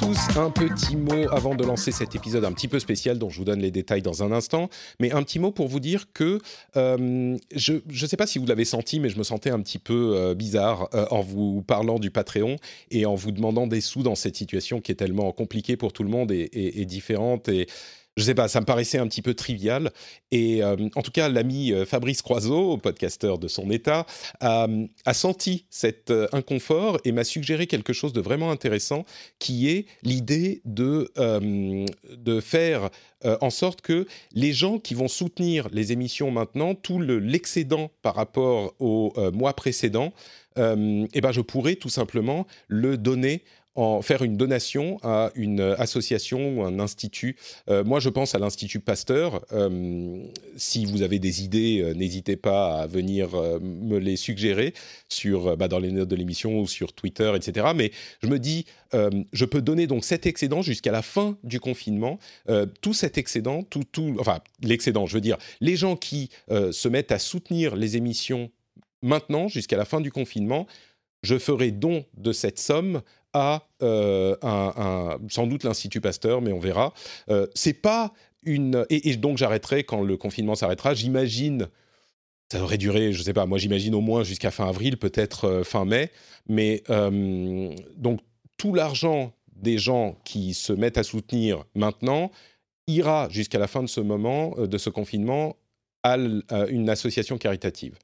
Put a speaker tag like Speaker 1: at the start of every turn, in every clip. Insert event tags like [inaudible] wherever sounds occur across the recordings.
Speaker 1: tous, un petit mot avant de lancer cet épisode un petit peu spécial dont je vous donne les détails dans un instant, mais un petit mot pour vous dire que euh, je ne sais pas si vous l'avez senti, mais je me sentais un petit peu euh, bizarre euh, en vous parlant du Patreon et en vous demandant des sous dans cette situation qui est tellement compliquée pour tout le monde et, et différente et je sais pas, ça me paraissait un petit peu trivial. Et euh, en tout cas, l'ami euh, Fabrice Croiseau, podcasteur de son état, a, senti cet euh, inconfort et m'a suggéré quelque chose de vraiment intéressant, qui est l'idée de, de faire en sorte que les gens qui vont soutenir les émissions maintenant, tout l'excédent par rapport au mois précédent, eh ben je pourrais tout simplement le donner en faire une donation à une association ou un institut. Euh, moi, je pense à l'Institut Pasteur. Euh, si vous avez des idées, euh, n'hésitez pas à venir me les suggérer sur, bah, dans les notes de l'émission ou sur Twitter, etc. Mais je me dis, je peux donner donc cet excédent jusqu'à la fin du confinement. tout cet excédent, tout, tout, enfin l'excédent, je veux dire, les gens qui se mettent à soutenir les émissions maintenant jusqu'à la fin du confinement, je ferai don de cette somme à euh, un, sans doute l'Institut Pasteur, mais on verra. Euh, c'est pas une et, donc j'arrêterai quand le confinement s'arrêtera. J'imagine ça devrait durer, je sais pas, moi j'imagine au moins jusqu'à fin avril, peut-être euh, fin mai. Mais donc tout l'argent des gens qui se mettent à soutenir maintenant ira jusqu'à la fin de ce moment, de ce confinement, à, une association caritative.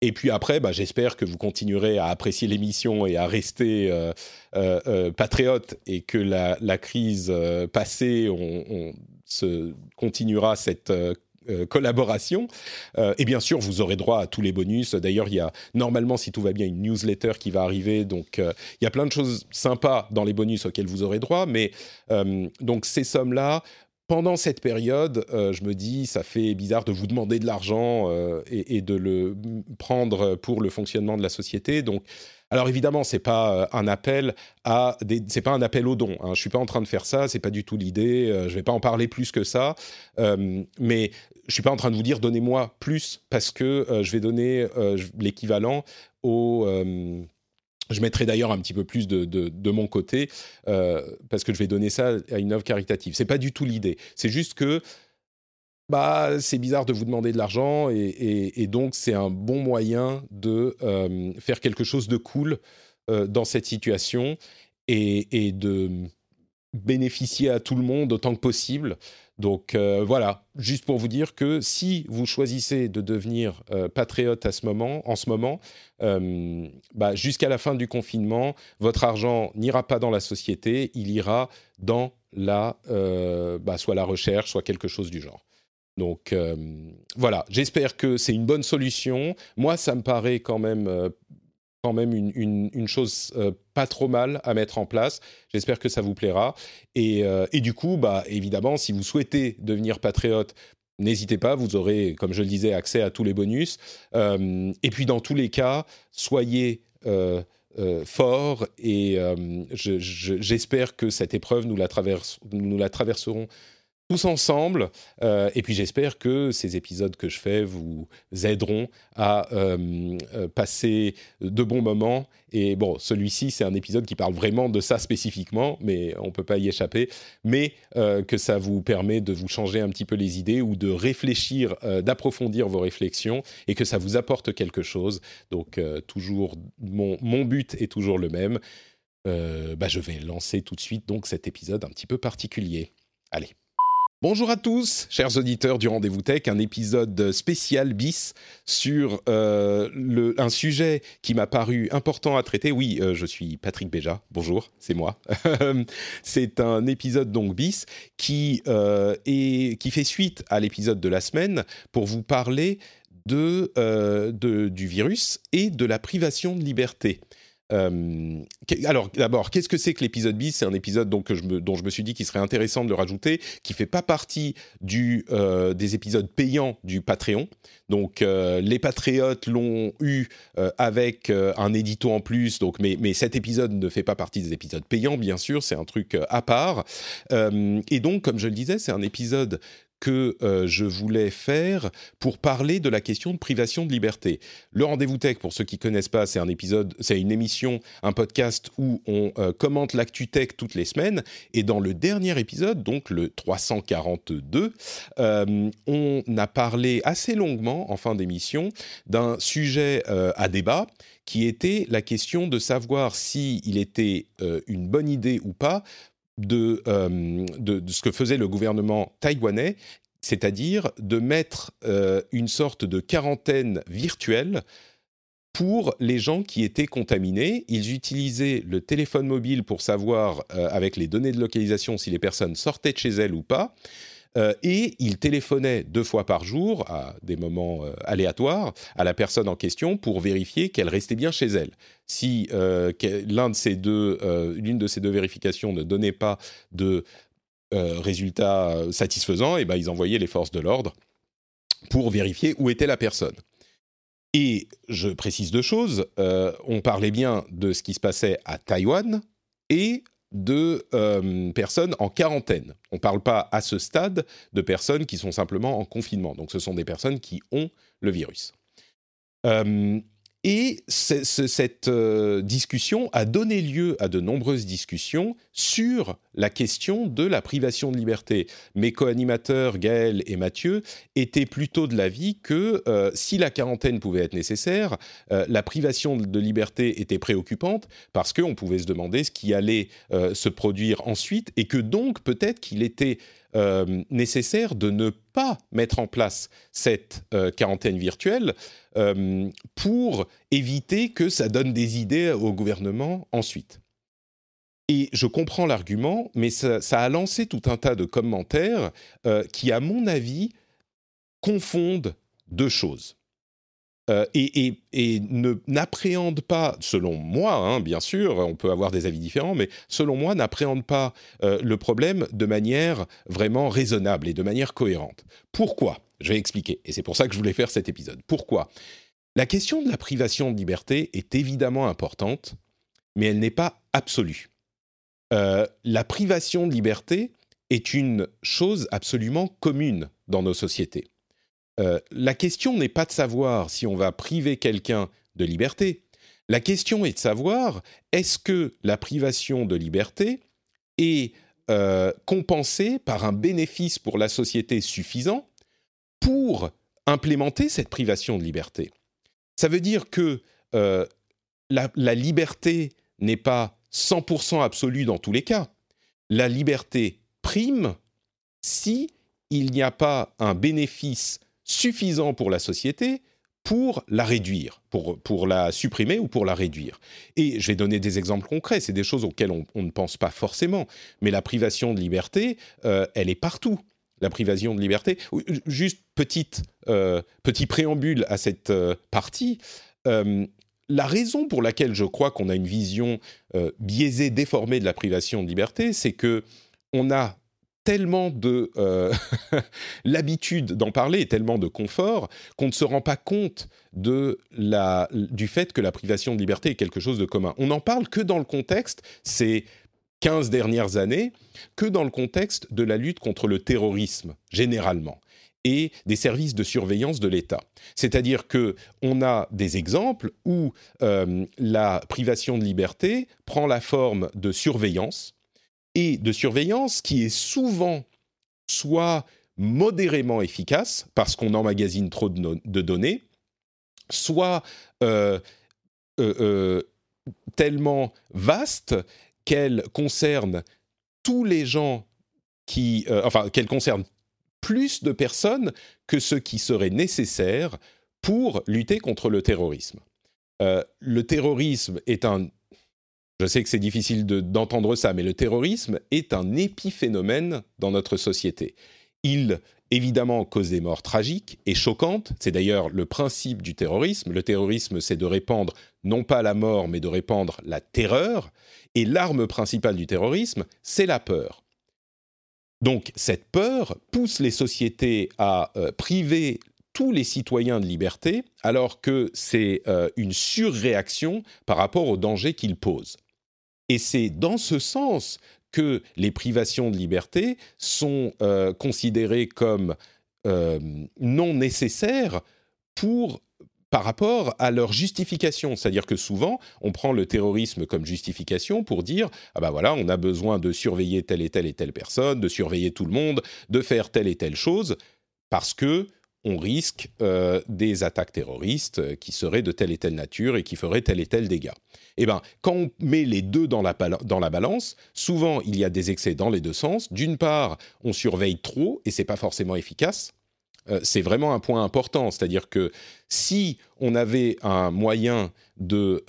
Speaker 1: Et puis après, bah, j'espère que vous continuerez à apprécier l'émission et à rester euh, euh, euh, patriote et que la, crise passée, on, continuera cette collaboration. et bien sûr, vous aurez droit à tous les bonus. D'ailleurs, il y a normalement, si tout va bien, une newsletter qui va arriver. Donc, il y a plein de choses sympas dans les bonus auxquels vous aurez droit. Mais donc, ces sommes-là, pendant cette période, euh, je me dis, ça fait bizarre de vous demander de l'argent euh, et, de le prendre pour le fonctionnement de la société. Donc, alors évidemment, c'est pas euh, un appel à, c'est pas un appel au don. Hein. Je suis pas en train de faire ça, c'est pas du tout l'idée. je vais pas en parler plus que ça, mais je suis pas en train de vous dire donnez-moi plus parce que je vais donner l'équivalent au je mettrai d'ailleurs un petit peu plus de, de, mon côté euh, parce que je vais donner ça à une œuvre caritative. C'est pas du tout l'idée. C'est juste que bah c'est bizarre de vous demander de l'argent et, et, donc c'est un bon moyen de euh, faire quelque chose de cool euh, dans cette situation et, et, de bénéficier à tout le monde autant que possible. Donc euh, voilà, juste pour vous dire que si vous choisissez de devenir euh, patriote à ce moment, en ce moment, euh, bah, jusqu'à la fin du confinement, votre argent n'ira pas dans la société, il ira dans la, bah, soit la recherche, soit quelque chose du genre. Donc voilà, j'espère que c'est une bonne solution. Moi, ça me paraît quand même quand même une, chose euh, pas trop mal à mettre en place. J'espère que ça vous plaira. Et, euh, du coup, bah, évidemment, si vous souhaitez devenir patriote, n'hésitez pas, vous aurez, comme je le disais, accès à tous les bonus. Euh, et puis, dans tous les cas, soyez forts et j'espère que cette épreuve, nous la, nous la traverserons tous ensemble. Euh, et puis j'espère que ces épisodes que je fais vous aideront à euh, euh, passer de bons moments. Et bon, celui-ci, c'est un épisode qui parle vraiment de ça spécifiquement, mais on ne peut pas y échapper. Mais que ça vous permet de vous changer un petit peu les idées ou de réfléchir, d'approfondir vos réflexions et que ça vous apporte quelque chose. Donc toujours, mon, mon but est toujours le même. bah, je vais lancer tout de suite donc cet épisode un petit peu particulier. Allez. Bonjour à tous, chers auditeurs du Rendez-vous Tech, un épisode spécial bis sur euh, un sujet qui m'a paru important à traiter. Oui, euh, je suis Patrick Béja, bonjour, c'est moi. [laughs] c'est un épisode donc bis qui, euh, qui fait suite à l'épisode de la semaine pour vous parler du virus et de la privation de liberté. Euh, alors d'abord, qu'est-ce que c'est que l'épisode bis? C'est un épisode donc, je me, dont je me suis dit qu'il serait intéressant de le rajouter, qui fait pas partie euh, des épisodes payants du Patreon. Donc euh, les patriotes l'ont eu avec un édito en plus, donc, mais cet épisode ne fait pas partie des épisodes payants, bien sûr, c'est un truc à part. et donc, comme je le disais, c'est un épisode que euh, je voulais faire pour parler de la question de privation de liberté. Le rendez-vous tech, pour ceux qui connaissent pas, c'est un épisode, c'est une émission, un podcast où on euh, commente l'actu tech toutes les semaines. Et dans le dernier épisode, donc le 342, euh, on a parlé assez longuement en fin d'émission d'un sujet à débat qui était la question de savoir s'il était une bonne idée ou pas euh, de, ce que faisait le gouvernement taïwanais, c'est-à-dire de mettre euh, une sorte de quarantaine virtuelle pour les gens qui étaient contaminés. Ils utilisaient le téléphone mobile pour savoir, euh, avec les données de localisation, si les personnes sortaient de chez elles ou pas. Euh, et il téléphonait deux fois par jour, à des moments euh, aléatoires, à la personne en question pour vérifier qu'elle restait bien chez elle. Si euh, l'une de ces deux vérifications ne donnait pas de résultats satisfaisants, et eh ben ils envoyaient les forces de l'ordre pour vérifier où était la personne. Et je précise deux choses. on parlait bien de ce qui se passait à Taïwan et de euh, personnes en quarantaine. On ne parle pas à ce stade de personnes qui sont simplement en confinement. Donc ce sont des personnes qui ont le virus. Euh, et cette euh, discussion a donné lieu à de nombreuses discussions sur la question de la privation de liberté. Mes co-animateurs, Gaël et Mathieu, étaient plutôt de l'avis que euh, si la quarantaine pouvait être nécessaire, euh, la privation de liberté était préoccupante parce qu'on pouvait se demander ce qui allait se produire ensuite et que donc peut-être qu'il était nécessaire de ne pas mettre en place cette euh, quarantaine virtuelle euh, pour éviter que ça donne des idées au gouvernement ensuite. Et je comprends l'argument, mais ça, ça, a lancé tout un tas de commentaires qui, à mon avis, confondent deux choses. Euh, et, ne n'appréhende pas, selon moi, hein, bien sûr, on peut avoir des avis différents, mais selon moi, n'appréhende pas euh, le problème de manière vraiment raisonnable et de manière cohérente. Pourquoi? Je vais expliquer, et c'est pour ça que je voulais faire cet épisode. Pourquoi? La question de la privation de liberté est évidemment importante, mais elle n'est pas absolue. Euh, la privation de liberté est une chose absolument commune dans nos sociétés. Euh, la question n'est pas de savoir si on va priver quelqu'un de liberté. La question est de savoir est-ce que la privation de liberté est euh, compensée par un bénéfice pour la société suffisant pour implémenter cette privation de liberté? Ça veut dire que euh, la, la liberté n'est pas 100% absolue dans tous les cas. La liberté prime si il n'y a pas un bénéfice suffisant pour la société pour la réduire, pour, pour la supprimer ou pour la réduire. Et je vais donner des exemples concrets, c'est des choses auxquelles on, ne pense pas forcément, mais la privation de liberté, euh, elle est partout. La privation de liberté, juste petite, euh, petit préambule à cette euh, partie, la raison pour laquelle je crois qu'on a une vision biaisée, déformée de la privation de liberté, c'est que on a tellement de euh, [laughs] l'habitude d'en parler et tellement de confort qu'on ne se rend pas compte de la, du fait que la privation de liberté est quelque chose de commun. On n'en parle que dans le contexte, ces 15 dernières années, que dans le contexte de la lutte contre le terrorisme, généralement et des services de surveillance de l'État. C'est-à-dire que on a des exemples où euh, la privation de liberté prend la forme de surveillance et de surveillance qui est souvent soit modérément efficace parce qu'on emmagasine trop de, données, soit euh, euh, euh, tellement vaste qu'elle concerne tous les gens qui, enfin, qu'elle concerne plus de personnes que ce qui serait nécessaire pour lutter contre le terrorisme. le terrorisme est un je sais que c'est difficile d'entendre ça, mais le terrorisme est un épiphénomène dans notre société. Il, évidemment, cause des morts tragiques et choquantes. C'est d'ailleurs le principe du terrorisme. Le terrorisme, c'est de répandre non pas la mort, mais de répandre la terreur. Et l'arme principale du terrorisme, c'est la peur. Donc cette peur pousse les sociétés à euh, priver tous les citoyens de liberté, alors que c'est euh, une surréaction par rapport au danger qu'ils posent. Et c'est dans ce sens que les privations de liberté sont considérées comme non nécessaires pour par rapport à leur justification. C'est-à-dire que souvent, on prend le terrorisme comme justification pour dire ah ben voilà, on a besoin de surveiller telle et telle et telle personne, de surveiller tout le monde, de faire telle et telle chose, parce que on risque euh, des attaques terroristes euh, qui seraient de telle et telle nature et qui feraient tel et tel dégât. Eh bien, quand on met les deux dans la, balance, souvent il y a des excès dans les deux sens. D'une part, on surveille trop et c'est pas forcément efficace. Euh, c'est vraiment un point important. C'est-à-dire que si on avait un moyen de...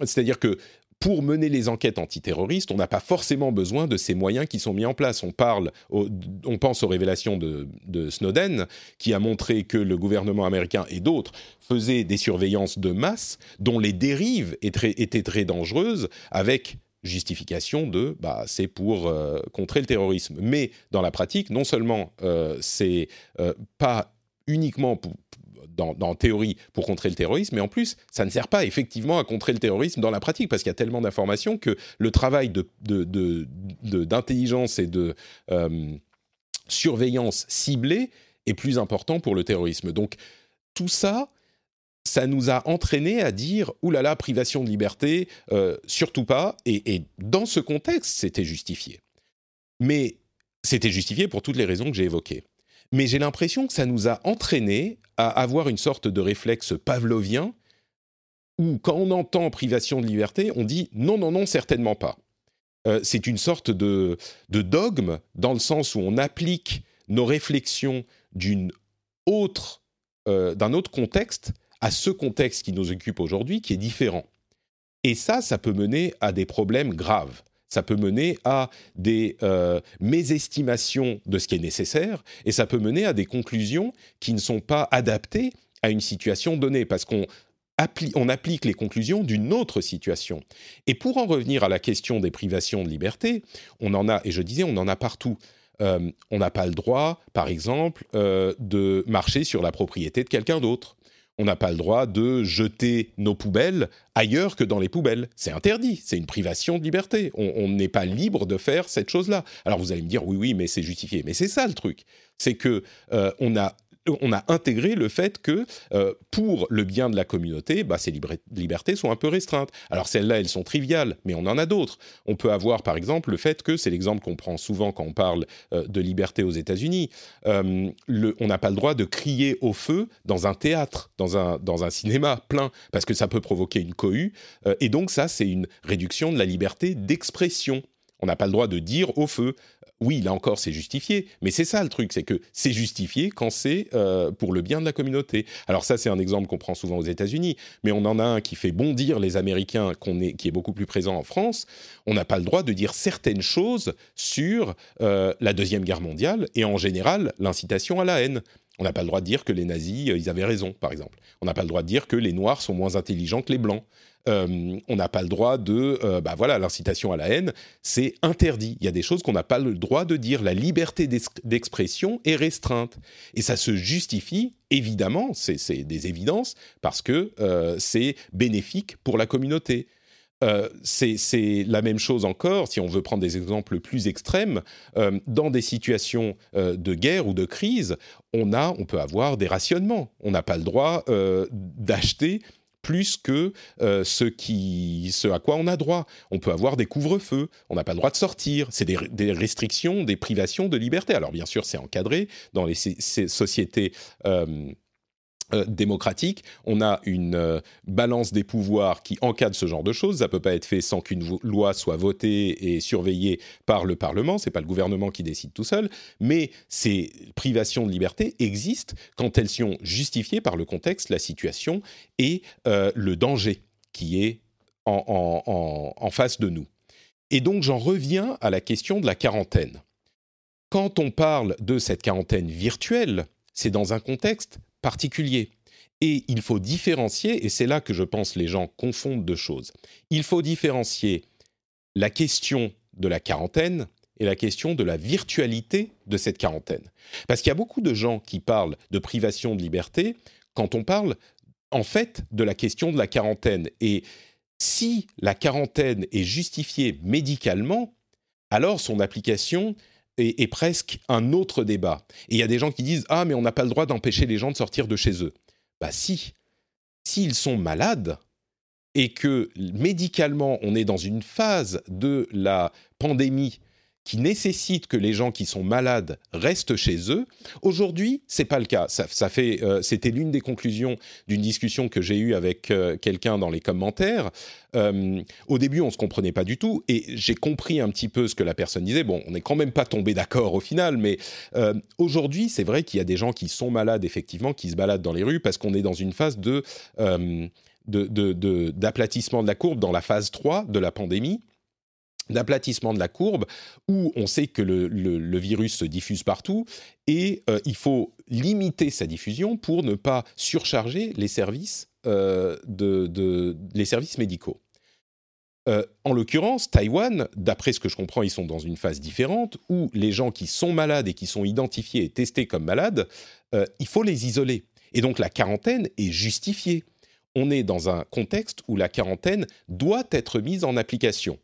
Speaker 1: C'est-à-dire que pour mener les enquêtes antiterroristes, on n'a pas forcément besoin de ces moyens qui sont mis en place. On parle, on pense aux révélations de, Snowden, qui a montré que le gouvernement américain et d'autres faisaient des surveillances de masse, dont les dérives étaient très dangereuses, avec justification de bah, c'est pour euh, contrer le terrorisme. Mais dans la pratique, non seulement euh, c'est euh, pas uniquement dans, dans, théorie pour contrer le terrorisme, mais en plus, ça ne sert pas effectivement à contrer le terrorisme dans la pratique, parce qu'il y a tellement d'informations que le travail d'intelligence et de surveillance ciblée est plus important pour le terrorisme. Donc tout ça, ça nous a entraîné à dire oulala, privation de liberté, euh, surtout pas. Et, dans ce contexte, c'était justifié. Mais c'était justifié pour toutes les raisons que j'ai évoquées. Mais j'ai l'impression que ça nous a entraîné à avoir une sorte de réflexe pavlovien où, quand on entend privation de liberté, on dit non, non, non, certainement pas. Euh, c'est une sorte de, de dogme dans le sens où on applique nos réflexions d'une autre, euh, d'un autre contexte à ce contexte qui nous occupe aujourd'hui, qui est différent. Et ça, ça peut mener à des problèmes graves. Ça peut mener à des euh, mésestimations de ce qui est nécessaire, et ça peut mener à des conclusions qui ne sont pas adaptées à une situation donnée, parce qu'on on applique les conclusions d'une autre situation. Et pour en revenir à la question des privations de liberté, on en a, et je disais, on en a partout. Euh, on n'a pas le droit, par exemple, euh, de marcher sur la propriété de quelqu'un d'autre on n'a pas le droit de jeter nos poubelles ailleurs que dans les poubelles. C'est interdit, c'est une privation de liberté. On n'est pas libre de faire cette chose-là. Alors vous allez me dire oui, oui, mais c'est justifié. Mais c'est ça le truc, c'est que euh, on a on a intégré le fait que euh, pour le bien de la communauté, bah, ces libertés sont un peu restreintes. Alors celles-là, elles sont triviales, mais on en a d'autres. On peut avoir par exemple le fait que, c'est l'exemple qu'on prend souvent quand on parle euh, de liberté aux États-Unis, euh, on n'a pas le droit de crier au feu dans un théâtre, dans un, dans un cinéma plein, parce que ça peut provoquer une cohue. et donc ça, c'est une réduction de la liberté d'expression. On n'a pas le droit de dire au feu oui, là encore, c'est justifié, mais c'est ça le truc, c'est que c'est justifié quand c'est euh, pour le bien de la communauté. Alors ça, c'est un exemple qu'on prend souvent aux États-Unis, mais on en a un qui fait bondir les Américains, qui est beaucoup plus présent en France. On n'a pas le droit de dire certaines choses sur euh, la Deuxième Guerre mondiale et en général l'incitation à la haine. On n'a pas le droit de dire que les nazis, euh, ils avaient raison, par exemple. On n'a pas le droit de dire que les noirs sont moins intelligents que les blancs. Euh, on n'a pas le droit de, euh, bah voilà, l'incitation à la haine, c'est interdit. Il y a des choses qu'on n'a pas le droit de dire. La liberté d'expression est restreinte. Et ça se justifie, évidemment, c'est des évidences, parce que c'est bénéfique pour la communauté. C'est la même chose encore, si on veut prendre des exemples plus extrêmes, dans des situations de guerre ou de crise, on, a, on peut avoir des rationnements. On n'a pas le droit d'acheter plus que euh, ce, à quoi on a droit. On peut avoir des couvre-feux, on n'a pas le droit de sortir, c'est des, restrictions, des privations de liberté. Alors bien sûr, c'est encadré dans les sociétés euh, démocratique, on a une euh, balance des pouvoirs qui encadre ce genre de choses. Ça peut pas être fait sans qu'une loi soit votée et surveillée par le Parlement. C'est pas le gouvernement qui décide tout seul, mais ces privations de liberté existent quand elles sont justifiées par le contexte, la situation et euh, le danger qui est en face de nous. Et donc j'en reviens à la question de la quarantaine. Quand on parle de cette quarantaine virtuelle, c'est dans un contexte particulier. Et il faut différencier, et c'est là que je pense les gens confondent deux choses. Il faut différencier la question de la quarantaine et la question de la virtualité de cette quarantaine. Parce qu'il y a beaucoup de gens qui parlent de privation de liberté quand on parle en fait de la question de la quarantaine. Et si la quarantaine est justifiée médicalement, alors son application est, presque un autre débat. Et il y a des gens qui disent Ah, mais on n'a pas le droit d'empêcher les gens de sortir de chez eux. Bah si. S'ils sont malades et que médicalement on est dans une phase de la pandémie qui nécessite que les gens qui sont malades restent chez eux. Aujourd'hui, c'est pas le cas. Ça, fait, euh, c'était l'une des conclusions d'une discussion que j'ai eue avec euh, quelqu'un dans les commentaires. Euh, au début, on se comprenait pas du tout, et j'ai compris un petit peu ce que la personne disait. Bon, on n'est quand même pas tombé d'accord au final, mais aujourd'hui, c'est vrai qu'il y a des gens qui sont malades effectivement, qui se baladent dans les rues parce qu'on est dans une phase de d'aplatissement de, de, la courbe dans la phase 3 de la pandémie d'aplatissement de la courbe où on sait que le, virus se diffuse partout et euh, il faut limiter sa diffusion pour ne pas surcharger les services, euh, les services médicaux. Euh, en l'occurrence, Taïwan, d'après ce que je comprends, ils sont dans une phase différente où les gens qui sont malades et qui sont identifiés et testés comme malades, il faut les isoler. Et donc la quarantaine est justifiée. On est dans un contexte où la quarantaine doit être mise en application.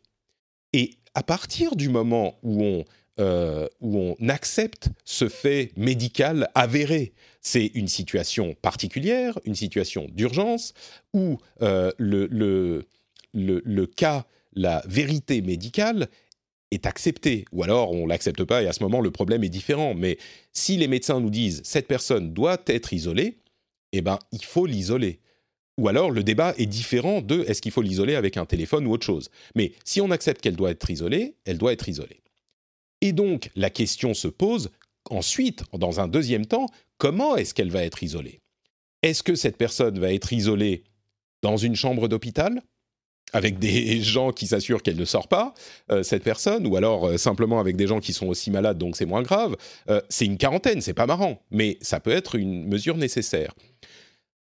Speaker 1: Et à partir du moment où on, euh, où on accepte ce fait médical avéré, c'est une situation particulière, une situation d'urgence, où euh, le, cas, la vérité médicale est acceptée, ou alors on l'accepte pas et à ce moment le problème est différent. Mais si les médecins nous disent cette personne doit être isolée, eh ben il faut l'isoler. Ou alors le débat est différent de est-ce qu'il faut l'isoler avec un téléphone ou autre chose. Mais si on accepte qu'elle doit être isolée, elle doit être isolée. Et donc la question se pose ensuite, dans un deuxième temps, comment est-ce qu'elle va être isolée? Est-ce que cette personne va être isolée dans une chambre d'hôpital avec des [laughs] gens qui s'assurent qu'elle ne sort pas, euh, cette personne, ou alors euh, simplement avec des gens qui sont aussi malades, donc c'est moins grave? Euh, c'est une quarantaine, c'est pas marrant, mais ça peut être une mesure nécessaire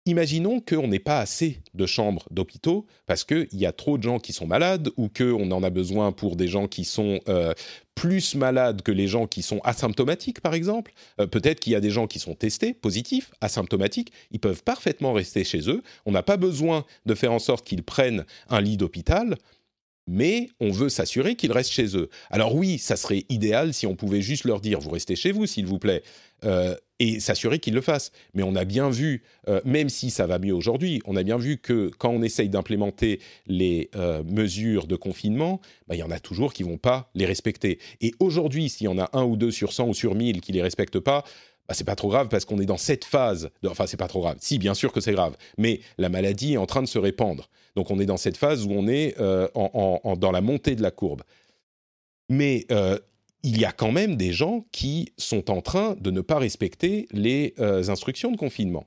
Speaker 1: imaginons qu'on n'ait pas assez de chambres d'hôpitaux parce qu'il y a trop de gens qui sont malades ou qu'on en a besoin pour des gens qui sont euh, plus malades que les gens qui sont asymptomatiques, par exemple. Euh, peut-être qu'il y a des gens qui sont testés, positifs, asymptomatiques. Ils peuvent parfaitement rester chez eux. On n'a pas besoin de faire en sorte qu'ils prennent un lit d'hôpital mais on veut s'assurer qu'ils restent chez eux. Alors oui, ça serait idéal si on pouvait juste leur dire, vous restez chez vous, s'il vous plaît, euh, et s'assurer qu'ils le fassent. Mais on a bien vu, euh, même si ça va mieux aujourd'hui, on a bien vu que quand on essaye d'implémenter les euh, mesures de confinement, bah, il y en a toujours qui vont pas les respecter. Et aujourd'hui, s'il y en a un ou deux sur 100 ou sur 1000 qui les respectent pas, bah, c'est pas trop grave parce qu'on est dans cette phase. De, enfin, c'est pas trop grave. Si, bien sûr que c'est grave, mais la maladie est en train de se répandre. Donc, on est dans cette phase où on est dans la montée de la courbe. Mais il y a quand même des gens qui sont en train de ne pas respecter les euh, instructions de confinement.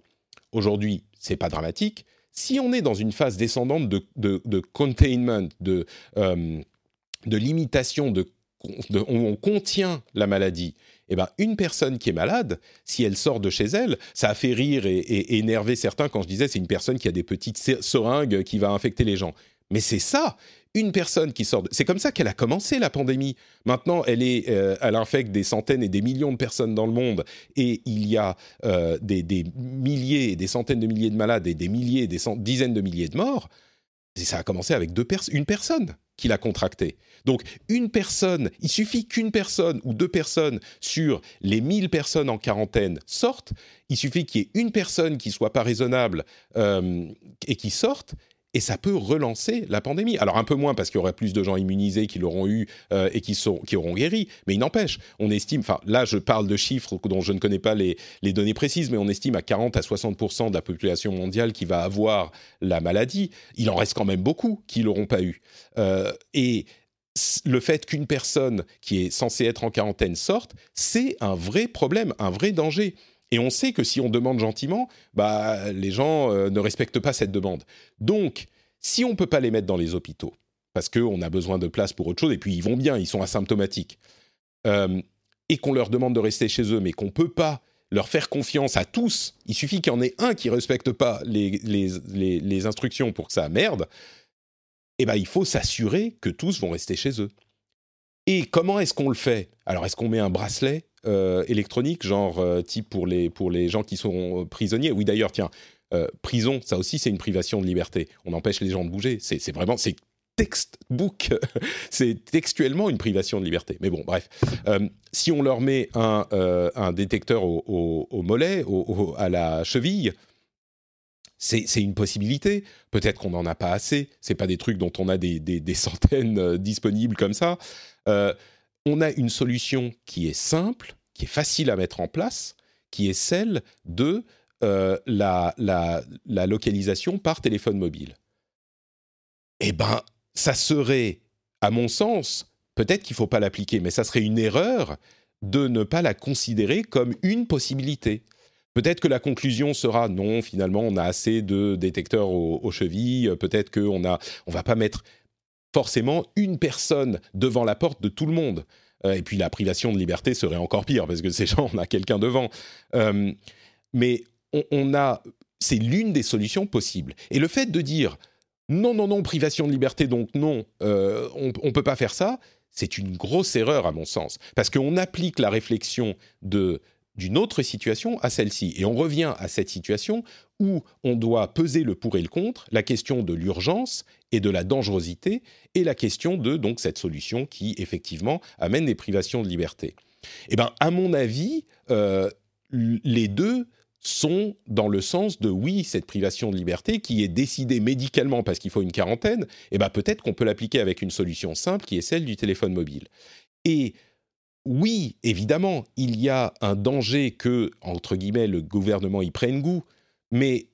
Speaker 1: Aujourd'hui, c'est pas dramatique. Si on est dans une phase descendante de, containment, de, euh, de limitation, de, on contient la maladie, eh ben, une personne qui est malade, si elle sort de chez elle, ça a fait rire et, énerver certains quand je disais c'est une personne qui a des petites seringues qui va infecter les gens. Mais c'est ça une personne qui sort. C'est comme ça qu'elle a commencé la pandémie. Maintenant, elle est, euh, elle infecte des centaines et des millions de personnes dans le monde, et il y a euh, des, milliers, des centaines de milliers de malades et des milliers, des dizaines de milliers de morts. Ça a commencé avec deux une personne qui l'a contracté. Donc une personne, il suffit qu'une personne ou deux personnes sur les 1000 personnes en quarantaine sortent, il suffit qu'il y ait une personne qui soit pas raisonnable euh, et qui sorte, et ça peut relancer la pandémie. Alors un peu moins parce qu'il y aurait plus de gens immunisés qui l'auront eu euh, et qui, sont, qui auront guéri, mais il n'empêche, on estime, enfin là je parle de chiffres dont je ne connais pas les, les données précises, mais on estime à 40 à 60% de la population mondiale qui va avoir la maladie. Il en reste quand même beaucoup qui l'auront pas eu. Euh, et le fait qu'une personne qui est censée être en quarantaine sorte, c'est un vrai problème, un vrai danger. Et on sait que si on demande gentiment, bah, les gens euh, ne respectent pas cette demande. Donc, si on ne peut pas les mettre dans les hôpitaux, parce qu'on a besoin de place pour autre chose, et puis ils vont bien, ils sont asymptomatiques, euh, et qu'on leur demande de rester chez eux, mais qu'on ne peut pas leur faire confiance à tous, il suffit qu'il y en ait un qui ne respecte pas les, les, instructions pour que ça merde, eh ben, il faut s'assurer que tous vont rester chez eux. Et comment est-ce qu'on le fait? Alors, est-ce qu'on met un bracelet? Euh, électronique, genre euh, type pour les, pour les gens qui sont prisonniers. Oui, d'ailleurs, tiens, euh, prison, ça aussi, c'est une privation de liberté. On empêche les gens de bouger. C'est vraiment, c'est textbook, [laughs] c'est textuellement une privation de liberté. Mais bon, bref, euh, si on leur met un, euh, détecteur au, mollet, à la cheville, c'est une possibilité. Peut-être qu'on n'en a pas assez. C'est pas des trucs dont on a des, des, centaines euh, disponibles comme ça. On a une solution qui est simple, qui est facile à mettre en place, qui est celle de la, la, localisation par téléphone mobile eh ben, ça serait, à mon sens, peut-être qu'il ne faut pas l'appliquer, mais ça serait une erreur de ne pas la considérer comme une possibilité. Peut-être que la conclusion sera non, finalement, on a assez de détecteurs aux, chevilles, peut-être qu'on ne on va pas mettre forcément une personne devant la porte de tout le monde. Euh, et puis la privation de liberté serait encore pire, parce que ces gens, on a quelqu'un devant. Euh, mais on a, c'est l'une des solutions possibles. Et le fait de dire non, non, non, privation de liberté, donc non, euh, on ne peut pas faire ça, c'est une grosse erreur à mon sens. Parce qu'on applique la réflexion de d'une autre situation à celle-ci. Et on revient à cette situation où on doit peser le pour et le contre, la question de l'urgence et de la dangerosité, et la question de donc cette solution qui effectivement amène des privations de liberté. Eh bien, à mon avis, euh, les deux sont dans le sens de oui, cette privation de liberté qui est décidée médicalement parce qu'il faut une quarantaine, eh ben peut-être qu'on peut l'appliquer avec une solution simple qui est celle du téléphone mobile. Et oui, évidemment, il y a un danger que, entre guillemets, le gouvernement y prenne goût, mais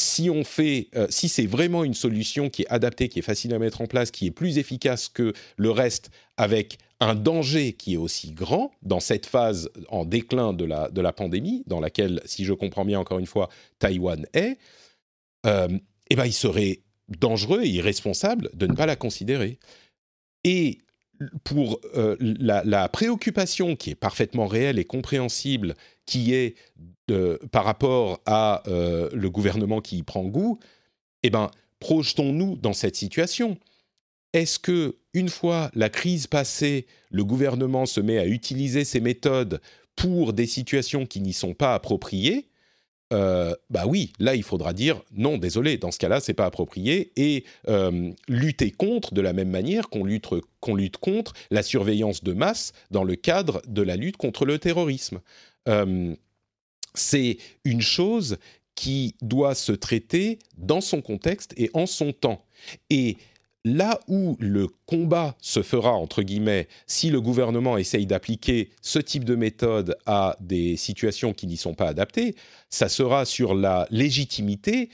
Speaker 1: si on fait, euh, si c'est vraiment une solution qui est adaptée, qui est facile à mettre en place, qui est plus efficace que le reste, avec un danger qui est aussi grand dans cette phase en déclin de la, de la pandémie, dans laquelle, si je comprends bien encore une fois, Taïwan est, euh, eh ben, il serait dangereux et irresponsable de ne pas la considérer. Et pour euh, la, préoccupation qui est parfaitement réelle et compréhensible, qui est par rapport à euh, le gouvernement qui y prend goût, eh ben, projetons-nous dans cette situation. Est-ce que une fois la crise passée, le gouvernement se met à utiliser ces méthodes pour des situations qui n'y sont pas appropriées euh, bah oui, là il faudra dire non, désolé, dans ce cas-là c'est pas approprié et euh, lutter contre de la même manière qu'on lutte, lutte contre la surveillance de masse dans le cadre de la lutte contre le terrorisme. Euh, c'est une chose qui doit se traiter dans son contexte et en son temps. Et là où le combat se fera, entre guillemets, si le gouvernement essaye d'appliquer ce type de méthode à des situations qui n'y sont pas adaptées, ça sera sur la légitimité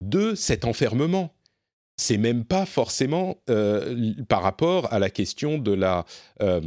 Speaker 1: de cet enfermement c'est même pas forcément euh, par rapport à la question de la, euh,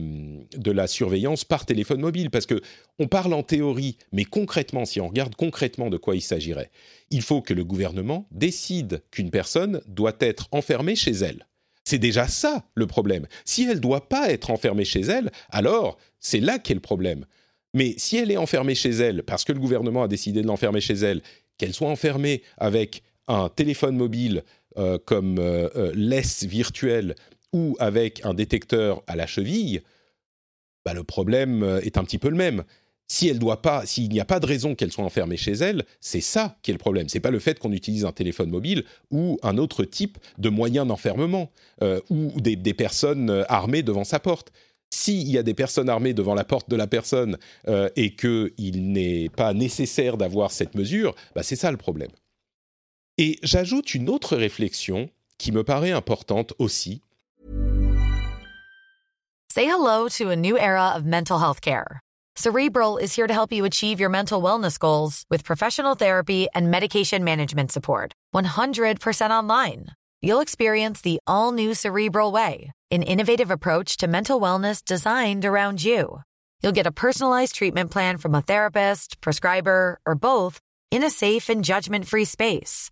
Speaker 1: de la surveillance par téléphone mobile, parce que on parle en théorie, mais concrètement, si on regarde concrètement de quoi il s'agirait, il faut que le gouvernement décide qu'une personne doit être enfermée chez elle. C'est déjà ça le problème. Si elle doit pas être enfermée chez elle, alors c'est là qu'est le problème. Mais si elle est enfermée chez elle parce que le gouvernement a décidé de l'enfermer chez elle, qu'elle soit enfermée avec un téléphone mobile euh, comme euh, euh, laisse virtuelle ou avec un détecteur à la cheville, bah, le problème est un petit peu le même. Si elle doit pas, s'il n'y a pas de raison qu'elle soit enfermée chez elle, c'est ça qui est le problème. C'est pas le fait qu'on utilise un téléphone mobile ou un autre type de moyen d'enfermement ou des, personnes armées devant sa porte. S'il y a des personnes armées devant la porte de la personne et qu'il n'est pas nécessaire d'avoir cette mesure, bah, c'est ça le problème. Et j'ajoute une autre réflexion qui me paraît importante aussi.
Speaker 2: Say hello to a new era of mental health care. Cerebral is here to help you achieve your mental wellness goals with professional therapy and medication management support. 100% online. You'll experience the all new Cerebral Way, an innovative approach to mental wellness designed around you. You'll get a personalized treatment plan from a therapist, prescriber, or both in a safe and judgment free space.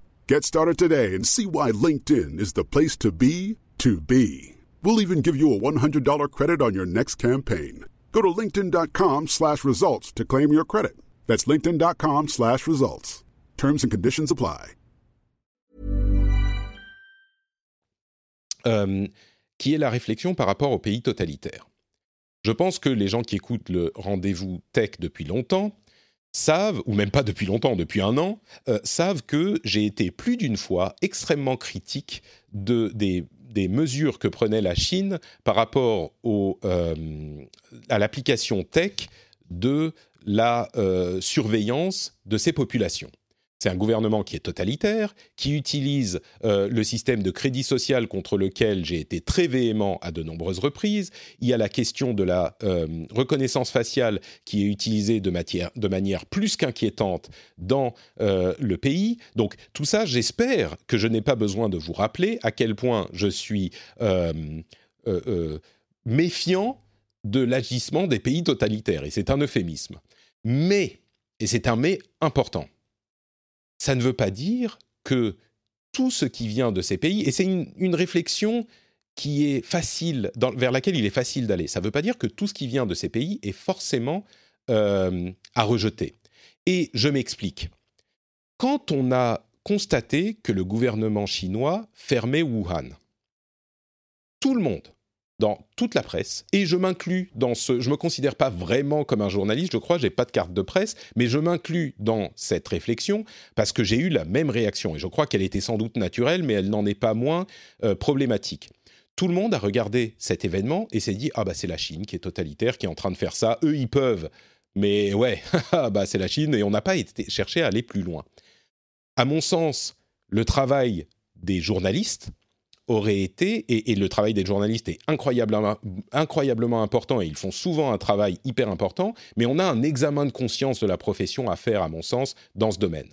Speaker 3: Get started today and see why LinkedIn is the place to be to be. We'll even give you a $100 credit on your next campaign. Go to linkedin.com slash results to claim your credit. That's linkedin.com slash results. Terms and conditions apply.
Speaker 1: Euh, qui est la réflexion par rapport aux pays totalitaires. Je pense que les gens qui écoutent le rendez-vous tech depuis longtemps savent, ou même pas depuis longtemps, depuis un an, euh, savent que j'ai été plus d'une fois extrêmement critique de, des, des, mesures que prenait la Chine par rapport au, euh, à l'application tech de la euh, surveillance de ces populations. C'est un gouvernement qui est totalitaire, qui utilise euh, le système de crédit social contre lequel j'ai été très véhément à de nombreuses reprises. Il y a la question de la euh, reconnaissance faciale qui est utilisée de, manière plus qu'inquiétante dans euh, le pays. Donc tout ça, j'espère que je n'ai pas besoin de vous rappeler à quel point je suis méfiant de l'agissement des pays totalitaires. Et c'est un euphémisme. Mais, et c'est un mais important, ça ne veut pas dire que tout ce qui vient de ces pays, et c'est une, réflexion qui est facile, vers laquelle il est facile d'aller, ça ne veut pas dire que tout ce qui vient de ces pays est forcément euh, à rejeter. Et je m'explique. Quand on a constaté que le gouvernement chinois fermait Wuhan, tout le monde, dans toute la presse, et je m'inclus dans ce... Je me considère pas vraiment comme un journaliste, je crois, j'ai pas de carte de presse, mais je m'inclus dans cette réflexion parce que j'ai eu la même réaction, et je crois qu'elle était sans doute naturelle, mais elle n'en est pas moins euh, problématique. Tout le monde a regardé cet événement et s'est dit, ah bah c'est la Chine qui est totalitaire, qui est en train de faire ça, eux ils peuvent, mais ouais, [laughs] bah c'est la Chine, et on n'a pas été cherché à aller plus loin. À mon sens, le travail des journalistes, aurait été, et, le travail des journalistes est incroyablement, incroyablement important, et ils font souvent un travail hyper important, mais on a un examen de conscience de la profession à faire, à mon sens, dans ce domaine.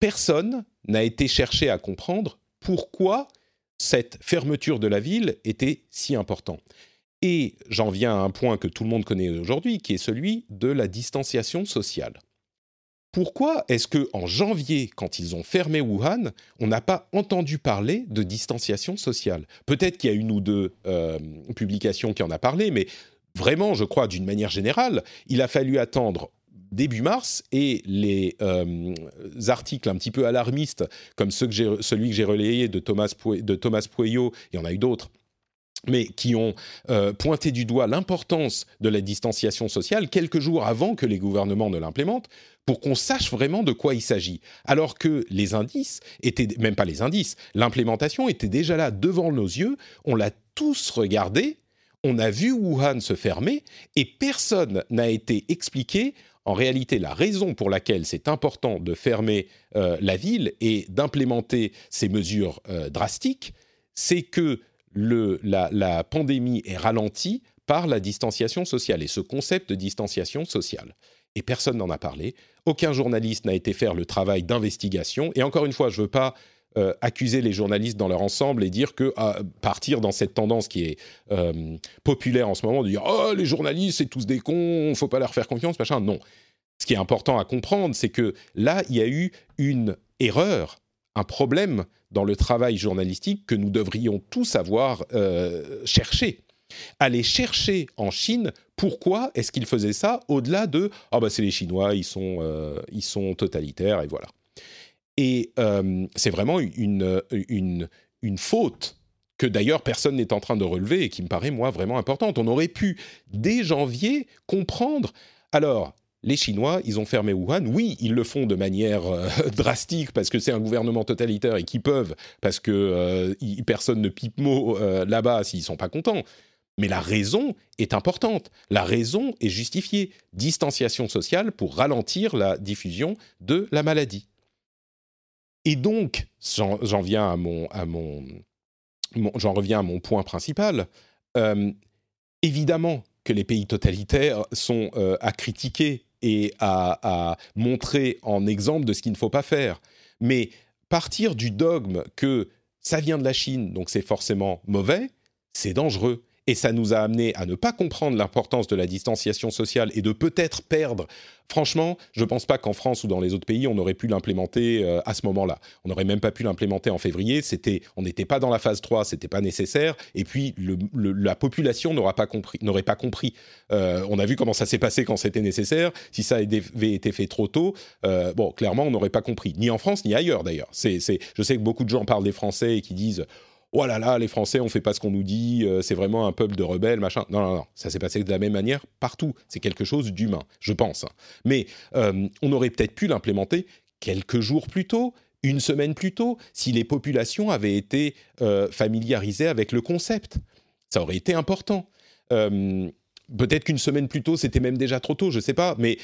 Speaker 1: Personne n'a été cherché à comprendre pourquoi cette fermeture de la ville était si importante. Et j'en viens à un point que tout le monde connaît aujourd'hui, qui est celui de la distanciation sociale pourquoi est-ce que en janvier, quand ils ont fermé Wuhan, on n'a pas entendu parler de distanciation sociale? Peut-être qu'il y a une ou deux euh, publications qui en a parlé, mais vraiment, je crois, d'une manière générale, il a fallu attendre début mars et les euh, articles un petit peu alarmistes, comme celui que j'ai relayé de Thomas, de Thomas Pueyo, il y en a eu d'autres, mais qui ont euh, pointé du doigt l'importance de la distanciation sociale quelques jours avant que les gouvernements ne l'implémentent, pour qu'on sache vraiment de quoi il s'agit. Alors que les indices étaient, même pas les indices, l'implémentation était déjà là devant nos yeux, on l'a tous regardé, on a vu Wuhan se fermer, et personne n'a été expliqué en réalité, la raison pour laquelle c'est important de fermer euh, la ville et d'implémenter ces mesures euh, drastiques, c'est que la, pandémie est ralentie par la distanciation sociale et ce concept de distanciation sociale. Et personne n'en a parlé. Aucun journaliste n'a été faire le travail d'investigation. Et encore une fois, je ne veux pas euh, accuser les journalistes dans leur ensemble et dire que à partir dans cette tendance qui est euh, populaire en ce moment de dire oh les journalistes c'est tous des cons, faut pas leur faire confiance machin. Non. Ce qui est important à comprendre, c'est que là il y a eu une erreur, un problème dans le travail journalistique que nous devrions tous avoir euh, cherché. Aller chercher en Chine pourquoi est-ce qu'ils faisaient ça au-delà de ah oh c'est les Chinois ils sont euh, ils sont totalitaires et voilà Et c'est vraiment une, une, une faute que d'ailleurs personne n'est en train de relever et qui me paraît, moi, vraiment importante. On aurait pu, dès janvier, comprendre. Alors, les Chinois, ils ont fermé Wuhan. Oui, ils le font de manière euh, [laughs] drastique parce que c'est un gouvernement totalitaire et qu'ils peuvent, parce que euh, personne ne pipe mot euh, là-bas s'ils sont pas contents. Mais la raison est importante. La raison est justifiée. Distanciation sociale pour ralentir la diffusion de la maladie. Et donc, j'en viens à mon, reviens à mon point principal. évidemment que les pays totalitaires sont à critiquer et à, montrer en exemple de ce qu'il ne faut pas faire. Mais partir du dogme que ça vient de la Chine, donc c'est forcément mauvais, c'est dangereux et ça nous a amené à ne pas comprendre l'importance de la distanciation sociale et de peut-être perdre. Franchement, je ne pense pas qu'en France ou dans les autres pays, on aurait pu l'implémenter euh, à ce moment-là. On n'aurait même pas pu l'implémenter en février. C'était, on n'était pas dans la phase 3, c'était pas nécessaire. Et puis, la population n'aurait pas compris. Pas compris. Euh, on a vu comment ça s'est passé quand c'était nécessaire. Si ça avait été fait trop tôt, euh, bon, clairement, on n'aurait pas compris. Ni en France, ni ailleurs d'ailleurs. C'est, je sais que beaucoup de gens parlent des Français et qui disent oh là là, les Français, on fait pas ce qu'on nous dit, euh, c'est vraiment un peuple de rebelles, machin. Non, non, non, ça s'est passé de la même manière partout. C'est quelque chose d'humain, je pense. Mais euh, on aurait peut-être pu l'implémenter quelques jours plus tôt, une semaine plus tôt, si les populations avaient été euh, familiarisées avec le concept. Ça aurait été important. Peut-être qu'une semaine plus tôt, c'était même déjà trop tôt, je ne sais pas, mais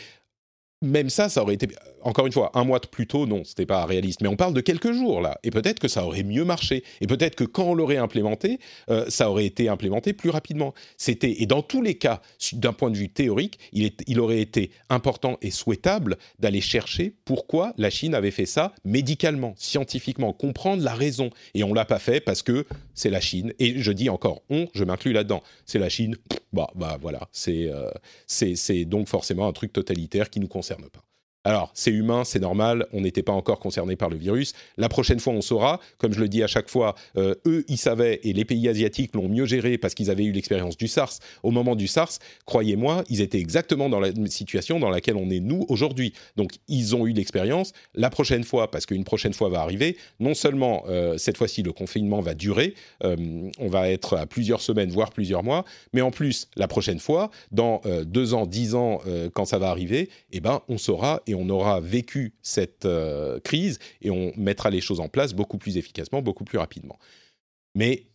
Speaker 1: même ça, ça aurait été, encore une fois, un mois de plus tôt, non, c'était pas réaliste. Mais on parle de quelques jours là, et peut-être que ça aurait mieux marché, et peut-être que quand on l'aurait implémenté, euh, ça aurait été implémenté plus rapidement. C'était, et dans tous les cas, d'un point de vue théorique, il, aurait été important et souhaitable d'aller chercher pourquoi la Chine avait fait ça médicalement, scientifiquement, comprendre la raison. Et on l'a pas fait parce que c'est la Chine. Et je dis encore on, je m'inclus là-dedans. C'est la Chine. Bah, bah voilà, c'est, euh, donc forcément un truc totalitaire qui nous concerne pas. Alors, c'est humain, c'est normal, on n'était pas encore concerné par le virus. La prochaine fois, on saura. Comme je le dis à chaque fois, euh, eux, ils savaient, et les pays asiatiques l'ont mieux géré parce qu'ils avaient eu l'expérience du SARS. Au moment du SARS, croyez-moi, ils étaient exactement dans la situation dans laquelle on est nous aujourd'hui. Donc, ils ont eu l'expérience. La prochaine fois, parce qu'une prochaine fois va arriver, non seulement euh, cette fois-ci, le confinement va durer, euh, on va être à plusieurs semaines, voire plusieurs mois, mais en plus, la prochaine fois, dans deux ans, dix ans, quand ça va arriver, eh ben, on saura et on aura vécu cette euh, crise et on mettra les choses en place beaucoup plus efficacement, beaucoup plus rapidement. Mais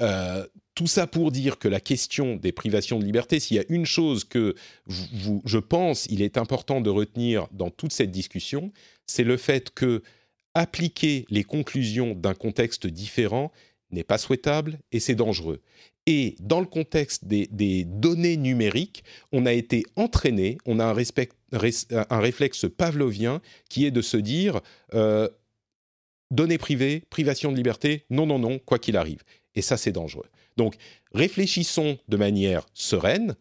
Speaker 1: euh, tout ça pour dire que la question des privations de liberté, s'il y a une chose que je pense il est important de retenir dans toute cette discussion, c'est le fait que appliquer les conclusions d'un contexte différent n'est pas souhaitable et c'est dangereux. Et dans le contexte des, données numériques, on a été entraîné, on a un, respect, un, réflexe pavlovien qui est de se dire euh, données privées, privation de liberté, non, non, non, quoi qu'il arrive. Et ça, c'est dangereux. Donc, réfléchissons de manière sereine,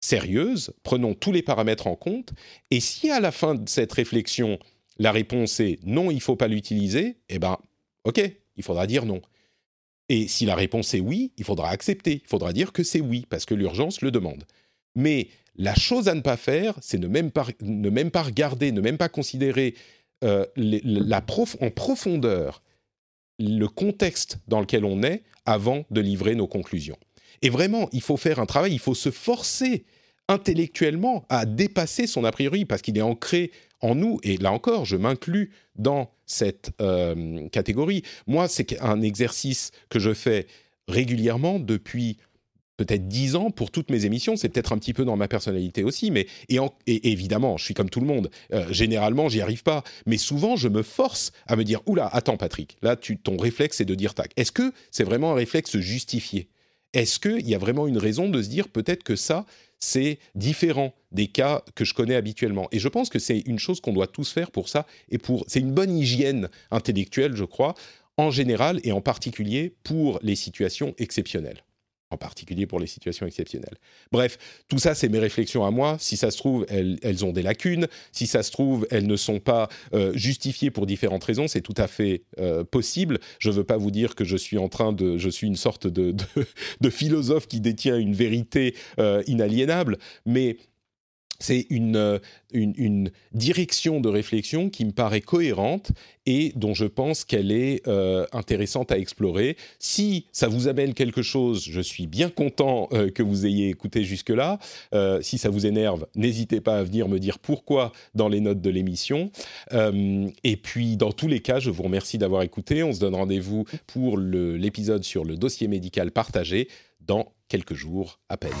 Speaker 1: sérieuse, prenons tous les paramètres en compte, et si à la fin de cette réflexion, la réponse est non, il ne faut pas l'utiliser, eh bien, ok, il faudra dire non. Et si la réponse est oui, il faudra accepter. Il faudra dire que c'est oui, parce que l'urgence le demande. Mais la chose à ne pas faire, c'est ne, même pas, ne même pas regarder, ne même pas considérer euh, la en profondeur le contexte dans lequel on est avant de livrer nos conclusions. Et vraiment, il faut faire un travail, il faut se forcer intellectuellement à dépasser son a priori, parce qu'il est ancré en nous, et là encore, je m'inclus dans cette euh, catégorie. Moi, c'est un exercice que je fais régulièrement depuis peut-être dix ans pour toutes mes émissions. C'est peut-être un petit peu dans ma personnalité aussi, mais et, évidemment, je suis comme tout le monde. Euh, généralement, j'y arrive pas, mais souvent, je me force à me dire oula, attends, Patrick, là, tu, ton réflexe, c'est de dire tac. Est-ce que c'est vraiment un réflexe justifié? Est-ce qu'il y a vraiment une raison de se dire peut-être que ça, c'est différent des cas que je connais habituellement. Et je pense que c'est une chose qu'on doit tous faire pour ça, et pour c'est une bonne hygiène intellectuelle, je crois, en général et en particulier pour les situations exceptionnelles en particulier pour les situations exceptionnelles. Bref, tout ça, c'est mes réflexions à moi. Si ça se trouve, elles, ont des lacunes. Si ça se trouve, elles ne sont pas euh, justifiées pour différentes raisons. C'est tout à fait euh, possible. Je ne veux pas vous dire que je suis en train de... Je suis une sorte de, [laughs] philosophe qui détient une vérité euh, inaliénable, mais c'est une, une, direction de réflexion qui me paraît cohérente et dont je pense qu'elle est euh, intéressante à explorer. Si ça vous amène quelque chose, je suis bien content euh, que vous ayez écouté jusque-là. Euh, si ça vous énerve, n'hésitez pas à venir me dire pourquoi dans les notes de l'émission. et puis, dans tous les cas, je vous remercie d'avoir écouté. On se donne rendez-vous pour l'épisode sur le dossier médical partagé dans quelques jours à peine.